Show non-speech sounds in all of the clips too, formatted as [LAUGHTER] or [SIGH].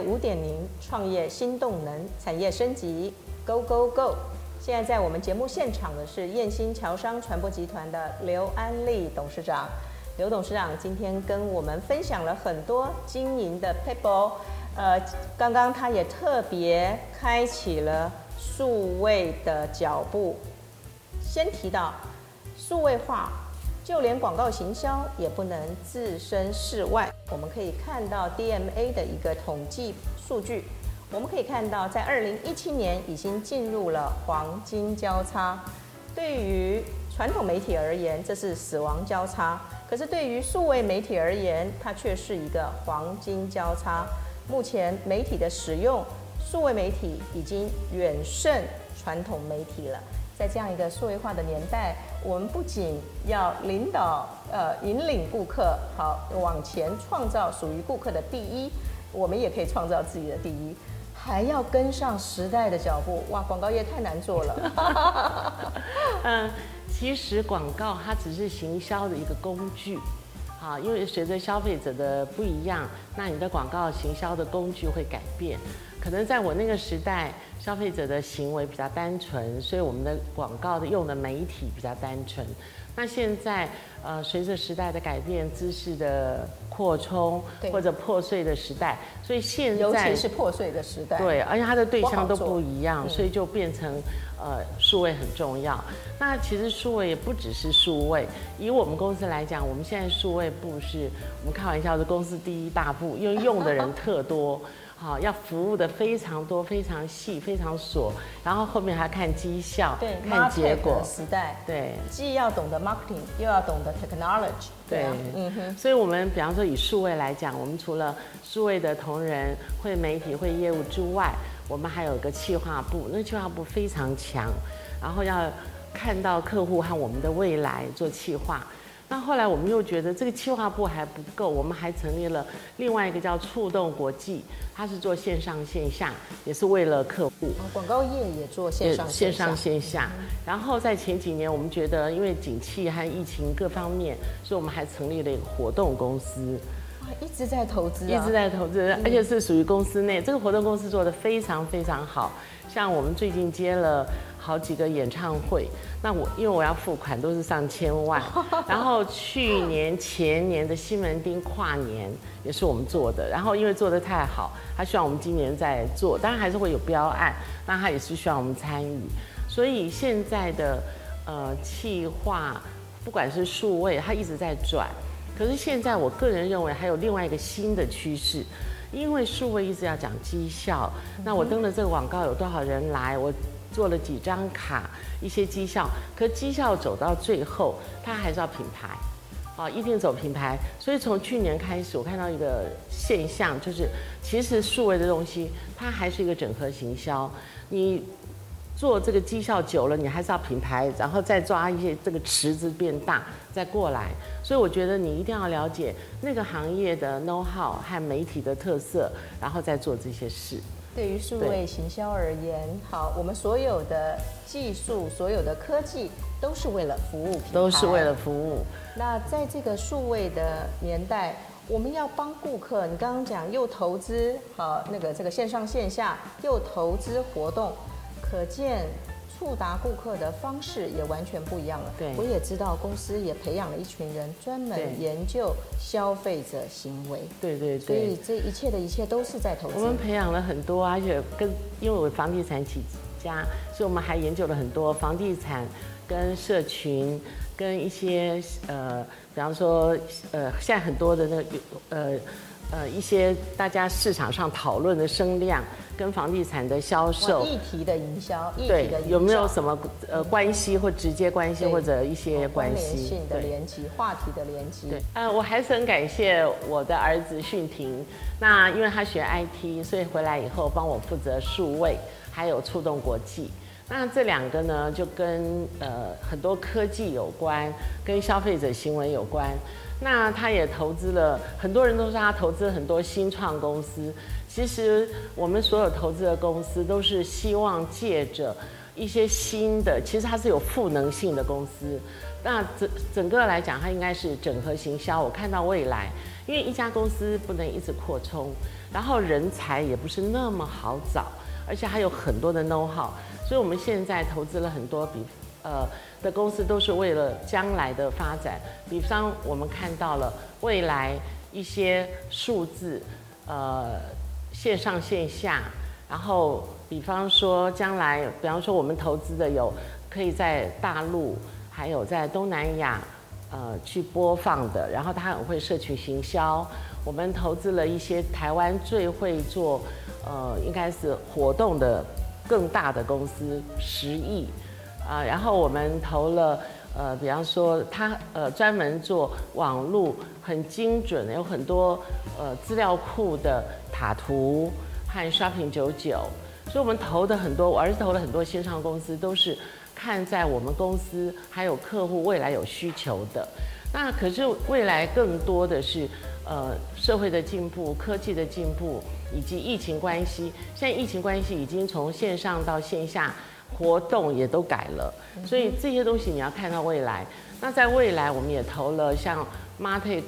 五点零，创业新动能，产业升级，Go Go Go！现在在我们节目现场的是燕兴侨商传播集团的刘安利董事长。刘董事长今天跟我们分享了很多经营的撇步，呃，刚刚他也特别开启了数位的脚步。先提到数位化。就连广告行销也不能置身事外。我们可以看到 DMA 的一个统计数据，我们可以看到，在二零一七年已经进入了黄金交叉。对于传统媒体而言，这是死亡交叉；可是对于数位媒体而言，它却是一个黄金交叉。目前媒体的使用，数位媒体已经远胜传统媒体了。在这样一个数位化的年代，我们不仅要领导、呃引领顾客，好往前创造属于顾客的第一，我们也可以创造自己的第一，还要跟上时代的脚步。哇，广告业太难做了。[LAUGHS] 嗯，其实广告它只是行销的一个工具，好，因为随着消费者的不一样，那你的广告行销的工具会改变。可能在我那个时代，消费者的行为比较单纯，所以我们的广告的用的媒体比较单纯。那现在，呃，随着时代的改变，知识的扩充或者破碎的时代，所以现在尤其是破碎的时代，对，而且它的对象都不一样，所以就变成呃，数位很重要。那其实数位也不只是数位，以我们公司来讲，我们现在数位部是我们开玩笑的公司第一大部，因为用的人特多。好，要服务的非常多，非常细，非常琐，然后后面还看绩效，对，看结果。时代，对，既要懂得 marketing，又要懂得 technology。对，嗯哼。所以，我们比方说以数位来讲，我们除了数位的同仁会媒体会业务之外，我们还有一个企划部，那企划部非常强，然后要看到客户和我们的未来做企划。那后来我们又觉得这个企划部还不够，我们还成立了另外一个叫触动国际，它是做线上线下，也是为了客户。广告业也做线上线上线下。然后在前几年，我们觉得因为景气和疫情各方面，所以我们还成立了一个活动公司。哇，一直在投资，一直在投资，而且是属于公司内。这个活动公司做得非常非常好，像我们最近接了。好几个演唱会，那我因为我要付款都是上千万，[LAUGHS] 然后去年前年的西门町跨年也是我们做的，然后因为做的太好，他希望我们今年再做，当然还是会有标案，那他也是需要我们参与，所以现在的呃企划，不管是数位，它一直在转，可是现在我个人认为还有另外一个新的趋势，因为数位一直要讲绩效，那我登了这个广告有多少人来，我。做了几张卡，一些绩效，可绩效走到最后，它还是要品牌，啊，一定走品牌。所以从去年开始，我看到一个现象，就是其实数位的东西，它还是一个整合行销。你做这个绩效久了，你还是要品牌，然后再抓一些这个池子变大，再过来。所以我觉得你一定要了解那个行业的 know how 和媒体的特色，然后再做这些事。对于数位行销而言，好，我们所有的技术、所有的科技都是为了服务品牌，都是为了服务。那在这个数位的年代，我们要帮顾客，你刚刚讲又投资好那个这个线上线下，又投资活动，可见。触达顾客的方式也完全不一样了。对，我也知道公司也培养了一群人，专门研究消费者行为。对对对。所以这一切的一切都是在投资。我们培养了很多，而且跟因为我房地产起家，所以我们还研究了很多房地产跟社群跟一些呃，比方说呃，现在很多的那个呃。呃，一些大家市场上讨论的声量跟房地产的销售议题的营销，对，有没有什么呃关系或直接关系或者一些关系性的连接，话题的连接？对，呃，我还是很感谢我的儿子训婷，那因为他学 IT，所以回来以后帮我负责数位，还有触动国际。那这两个呢，就跟呃很多科技有关，跟消费者行为有关。那他也投资了，很多人都说他投资了很多新创公司。其实我们所有投资的公司都是希望借着一些新的，其实它是有赋能性的公司。那整整个来讲，它应该是整合行销。我看到未来，因为一家公司不能一直扩充，然后人才也不是那么好找，而且还有很多的 know how，所以我们现在投资了很多比呃的公司，都是为了将来的发展。比方我们看到了未来一些数字，呃，线上线下，然后比方说将来，比方说我们投资的有可以在大陆。还有在东南亚，呃，去播放的，然后他很会社群行销。我们投资了一些台湾最会做，呃，应该是活动的更大的公司，十亿啊。然后我们投了，呃，比方说他呃专门做网络很精准，有很多呃资料库的塔图和 Shopping 九九。所以我们投的很多，我儿子投了很多线上公司，都是。看在我们公司还有客户未来有需求的，那可是未来更多的是，呃，社会的进步、科技的进步以及疫情关系。现在疫情关系已经从线上到线下活动也都改了，所以这些东西你要看到未来。那在未来，我们也投了像 Martech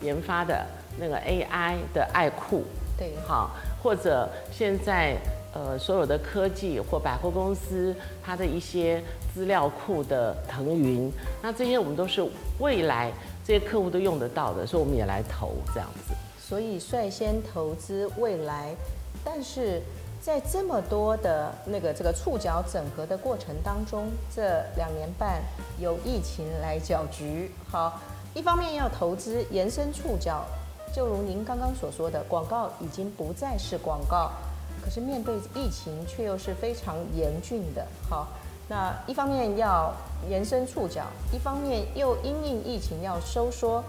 研发的那个 AI 的爱库，对，好，或者现在。呃，所有的科技或百货公司，它的一些资料库的腾云，那这些我们都是未来这些客户都用得到的，所以我们也来投这样子。所以率先投资未来，但是在这么多的那个这个触角整合的过程当中，这两年半有疫情来搅局。好，一方面要投资延伸触角，就如您刚刚所说的，广告已经不再是广告。可是面对疫情，却又是非常严峻的。好，那一方面要延伸触角，一方面又因应疫情要收缩，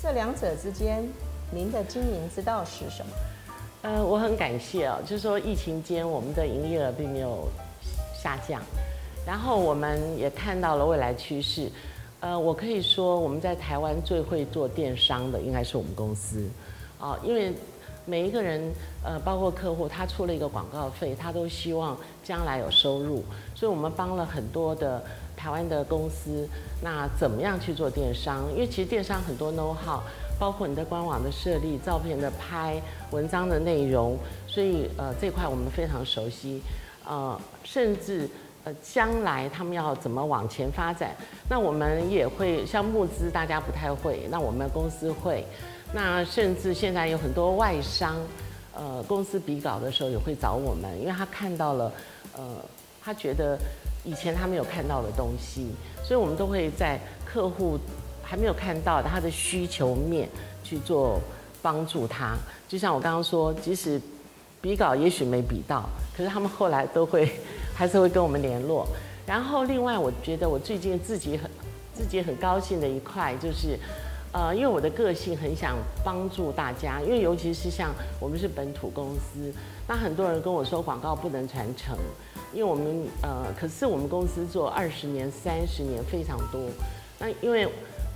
这两者之间，您的经营之道是什么？呃，我很感谢哦，就是说疫情间我们的营业额并没有下降，然后我们也看到了未来趋势。呃，我可以说我们在台湾最会做电商的应该是我们公司，啊，因为。每一个人，呃，包括客户，他出了一个广告费，他都希望将来有收入，所以我们帮了很多的台湾的公司。那怎么样去做电商？因为其实电商很多 know how，包括你的官网的设立、照片的拍、文章的内容，所以呃这块我们非常熟悉。呃，甚至呃将来他们要怎么往前发展，那我们也会像募资，大家不太会，那我们公司会。那甚至现在有很多外商，呃，公司比稿的时候也会找我们，因为他看到了，呃，他觉得以前他没有看到的东西，所以我们都会在客户还没有看到他的需求面去做帮助他。就像我刚刚说，即使比稿也许没比到，可是他们后来都会还是会跟我们联络。然后另外，我觉得我最近自己很自己很高兴的一块就是。呃，因为我的个性很想帮助大家，因为尤其是像我们是本土公司，那很多人跟我说广告不能传承，因为我们呃，可是我们公司做二十年、三十年非常多。那因为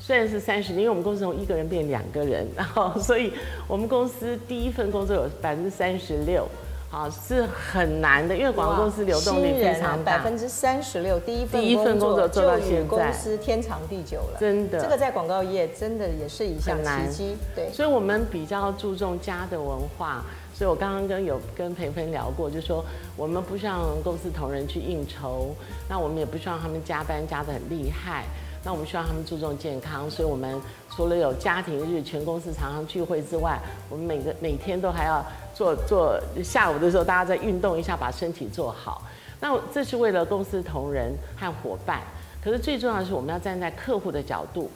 虽然是三十年，因为我们公司从一个人变两个人，然后所以我们公司第一份工作有百分之三十六。好，是很难的，因为广告公司流动率非常大。百分之三十六，第一份第一份工作做到现在，公司天长地久了。真的，这个在广告业真的也是一项奇迹。对，所以我们比较注重家的文化。所以我刚刚跟有跟培芬聊过，就说我们不像公司同仁去应酬，那我们也不希望他们加班加的很厉害。那我们希望他们注重健康，所以我们除了有家庭日，全公司常常聚会之外，我们每个每天都还要做做下午的时候，大家再运动一下，把身体做好。那这是为了公司同仁和伙伴。可是最重要的是，我们要站在客户的角度，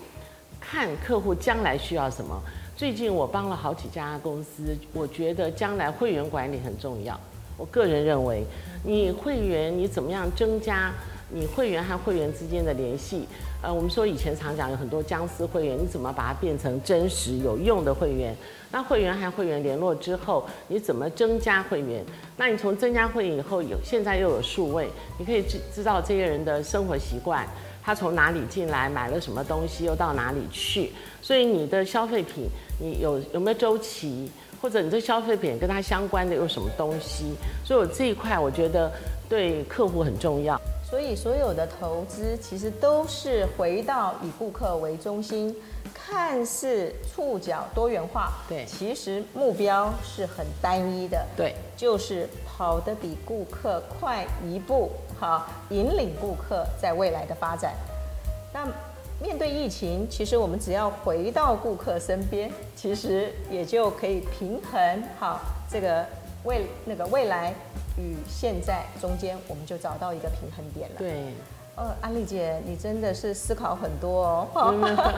看客户将来需要什么。最近我帮了好几家公司，我觉得将来会员管理很重要。我个人认为，你会员你怎么样增加？你会员和会员之间的联系，呃，我们说以前常讲有很多僵尸会员，你怎么把它变成真实有用的会员？那会员和会员联络之后，你怎么增加会员？那你从增加会员以后有现在又有数位，你可以知知道这些人的生活习惯，他从哪里进来，买了什么东西，又到哪里去？所以你的消费品，你有有没有周期？或者你这消费品跟它相关的有什么东西，所以我这一块我觉得对客户很重要。所以所有的投资其实都是回到以顾客为中心，看似触角多元化，对，其实目标是很单一的，对，就是跑得比顾客快一步，好，引领顾客在未来的发展。那面对疫情，其实我们只要回到顾客身边，其实也就可以平衡好这个未那个未来与现在中间，我们就找到一个平衡点了。对，呃，安丽姐，你真的是思考很多哦。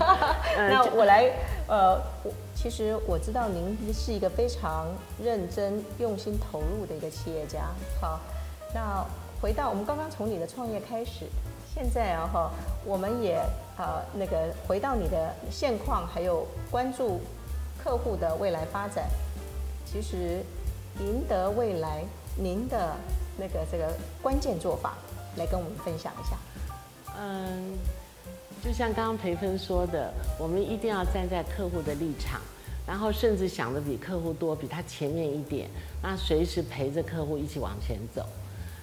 [LAUGHS] 那我来，呃，我其实我知道您是一个非常认真、用心投入的一个企业家。好，那回到我们刚刚从你的创业开始。现在啊哈，我们也呃那个回到你的现况，还有关注客户的未来发展。其实赢得未来，您的那个这个关键做法，来跟我们分享一下。嗯，就像刚刚培芬说的，我们一定要站在客户的立场，然后甚至想的比客户多，比他前面一点，那随时陪着客户一起往前走。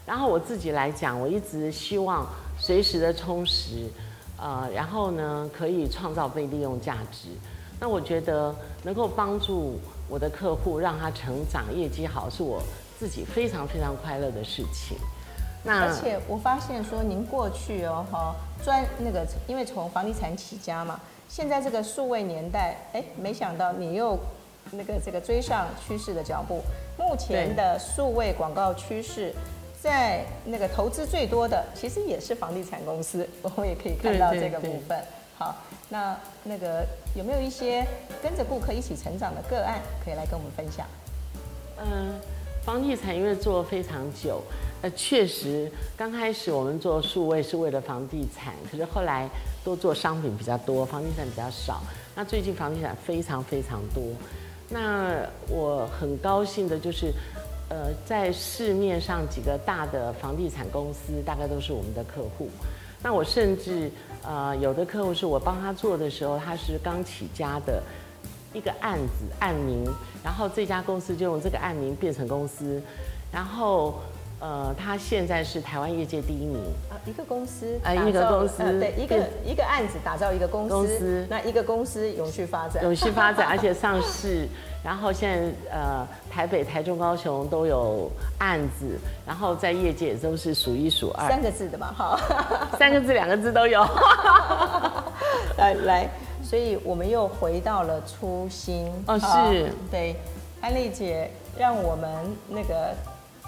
然后我自己来讲，我一直希望。随时的充实，呃，然后呢，可以创造被利用价值。那我觉得能够帮助我的客户，让他成长、业绩好，是我自己非常非常快乐的事情。那而且我发现说，您过去哦哈专那个，因为从房地产起家嘛，现在这个数位年代，哎，没想到你又那个这个追上趋势的脚步。目前的数位广告趋势。在那个投资最多的，其实也是房地产公司，我们也可以看到这个部分。好，那那个有没有一些跟着顾客一起成长的个案，可以来跟我们分享？嗯，房地产因为做了非常久，呃，确实刚开始我们做数位是为了房地产，可是后来都做商品比较多，房地产比较少。那最近房地产非常非常多，那我很高兴的就是。呃，在市面上几个大的房地产公司，大概都是我们的客户。那我甚至呃，有的客户是我帮他做的时候，他是刚起家的一个案子案名，然后这家公司就用这个案名变成公司，然后。呃，他现在是台湾业界第一名。啊，一个公司，呃，一个公司，呃、对，一个一个案子打造一个公司，公司，那一个公司永续发展，永续发展，[LAUGHS] 而且上市，然后现在呃，台北、台中、高雄都有案子，然后在业界也都是数一数二，三个字的嘛，哈，三个字、两个字都有，来 [LAUGHS] 来，所以我们又回到了初心，哦，是，对，安丽姐，让我们那个。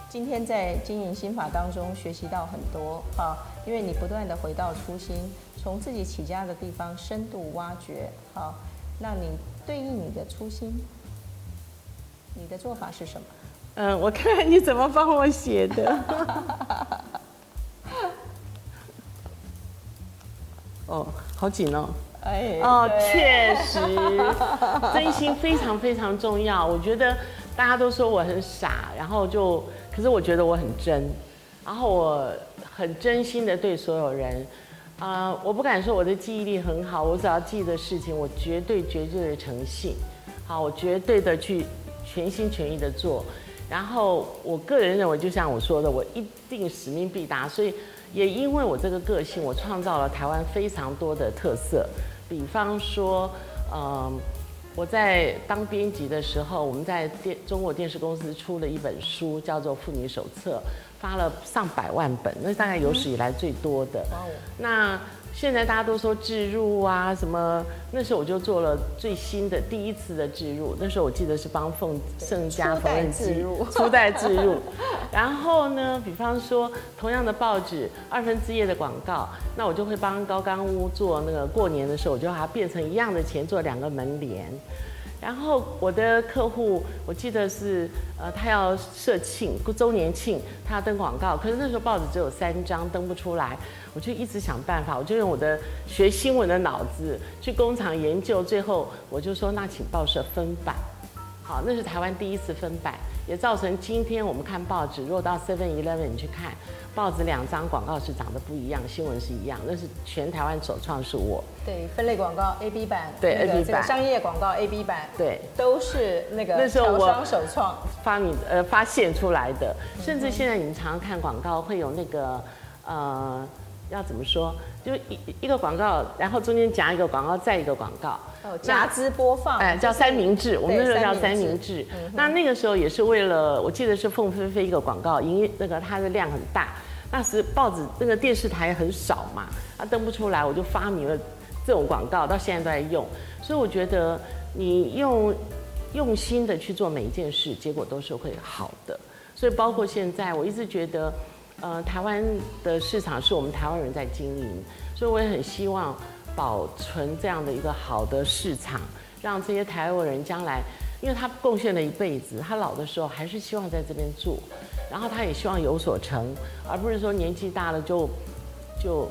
今天在经营心法当中学习到很多哈，因为你不断的回到初心，从自己起家的地方深度挖掘，好，那你对应你的初心，你的做法是什么？嗯，我看看你怎么帮我写的。[LAUGHS] 哦，好紧哦。哎，哦，确实，[LAUGHS] 真心非常非常重要。我觉得大家都说我很傻，然后就。可是我觉得我很真，然后我很真心的对所有人，啊、呃，我不敢说我的记忆力很好，我只要记得事情，我绝对绝对的诚信，好，我绝对的去全心全意的做，然后我个人认为，就像我说的，我一定使命必达，所以也因为我这个个性，我创造了台湾非常多的特色，比方说，嗯、呃。我在当编辑的时候，我们在电中国电视公司出了一本书，叫做《妇女手册》，发了上百万本，那大概有史以来最多的。那现在大家都说置入啊什么，那时候我就做了最新的第一次的置入，那时候我记得是帮凤盛家缝纫机 [LAUGHS] 初代置入。然后呢，比方说同样的报纸二分之页的广告，那我就会帮高刚屋做那个过年的时候，我就把它变成一样的钱做两个门帘。然后我的客户，我记得是呃，他要设庆周年庆，他要登广告，可是那时候报纸只有三张，登不出来，我就一直想办法，我就用我的学新闻的脑子去工厂研究，最后我就说那请报社分版。好，那是台湾第一次分版，也造成今天我们看报纸，如果到 Seven Eleven 你去看报纸，两张广告是长得不一样，新闻是一样，那是全台湾首创，是我。对，分类广告 A B 版，对那个 A B 版商业广告 A B 版，对，都是那个那时候我厂商首创发明呃发现出来的，甚至现在你们常常看广告会有那个呃要怎么说，就一一个广告，然后中间夹一个广告，再一个广告。哦，夹资播放，哎，叫三明治，我们那时候叫三明治。嗯、那那个时候也是为了，我记得是凤飞飞一个广告，营业那个它的量很大，那时报纸那个电视台很少嘛，啊登不出来，我就发明了这种广告，到现在都在用。所以我觉得你用用心的去做每一件事，结果都是会好的。所以包括现在，我一直觉得，呃，台湾的市场是我们台湾人在经营，所以我也很希望。保存这样的一个好的市场，让这些台湾人将来，因为他贡献了一辈子，他老的时候还是希望在这边住，然后他也希望有所成，而不是说年纪大了就就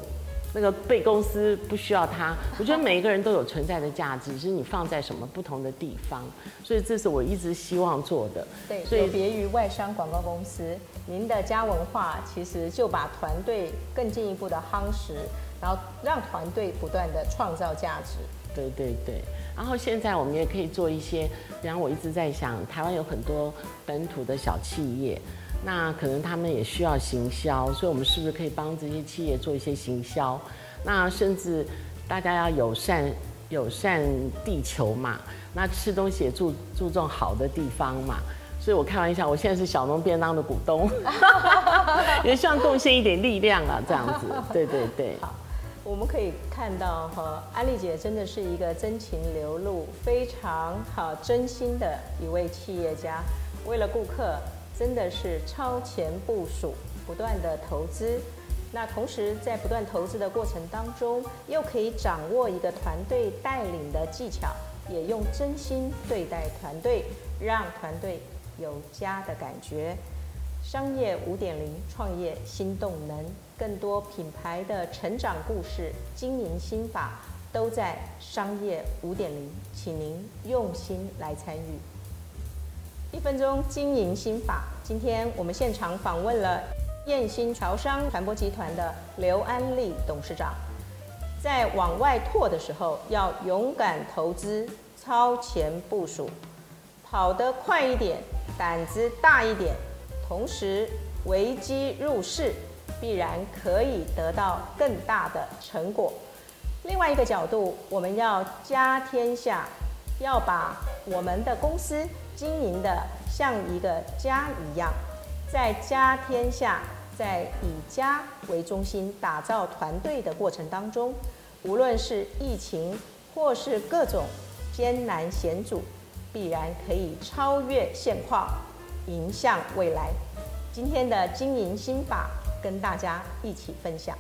那个被公司不需要他。我觉得每一个人都有存在的价值，只是你放在什么不同的地方。所以这是我一直希望做的。对，所以别于外商广告公司，您的家文化其实就把团队更进一步的夯实。然后让团队不断的创造价值。对对对。然后现在我们也可以做一些，然后我一直在想，台湾有很多本土的小企业，那可能他们也需要行销，所以我们是不是可以帮这些企业做一些行销？那甚至大家要友善友善地球嘛，那吃东西也注注重好的地方嘛。所以我开玩笑，我现在是小农便当的股东，[LAUGHS] 也希望贡献一点力量啊，这样子。对对对。我们可以看到哈，安丽姐真的是一个真情流露、非常好、真心的一位企业家。为了顾客，真的是超前部署，不断的投资。那同时在不断投资的过程当中，又可以掌握一个团队带领的技巧，也用真心对待团队，让团队有家的感觉。商业五点零，创业新动能，更多品牌的成长故事、经营心法，都在商业五点零，请您用心来参与。一分钟经营心法，今天我们现场访问了燕新潮商传播集团的刘安丽董事长。在往外拓的时候，要勇敢投资，超前部署，跑得快一点，胆子大一点。同时，危机入市，必然可以得到更大的成果。另外一个角度，我们要家天下，要把我们的公司经营得像一个家一样，在家天下，在以家为中心打造团队的过程当中，无论是疫情或是各种艰难险阻，必然可以超越现况。迎向未来，今天的经营心法跟大家一起分享。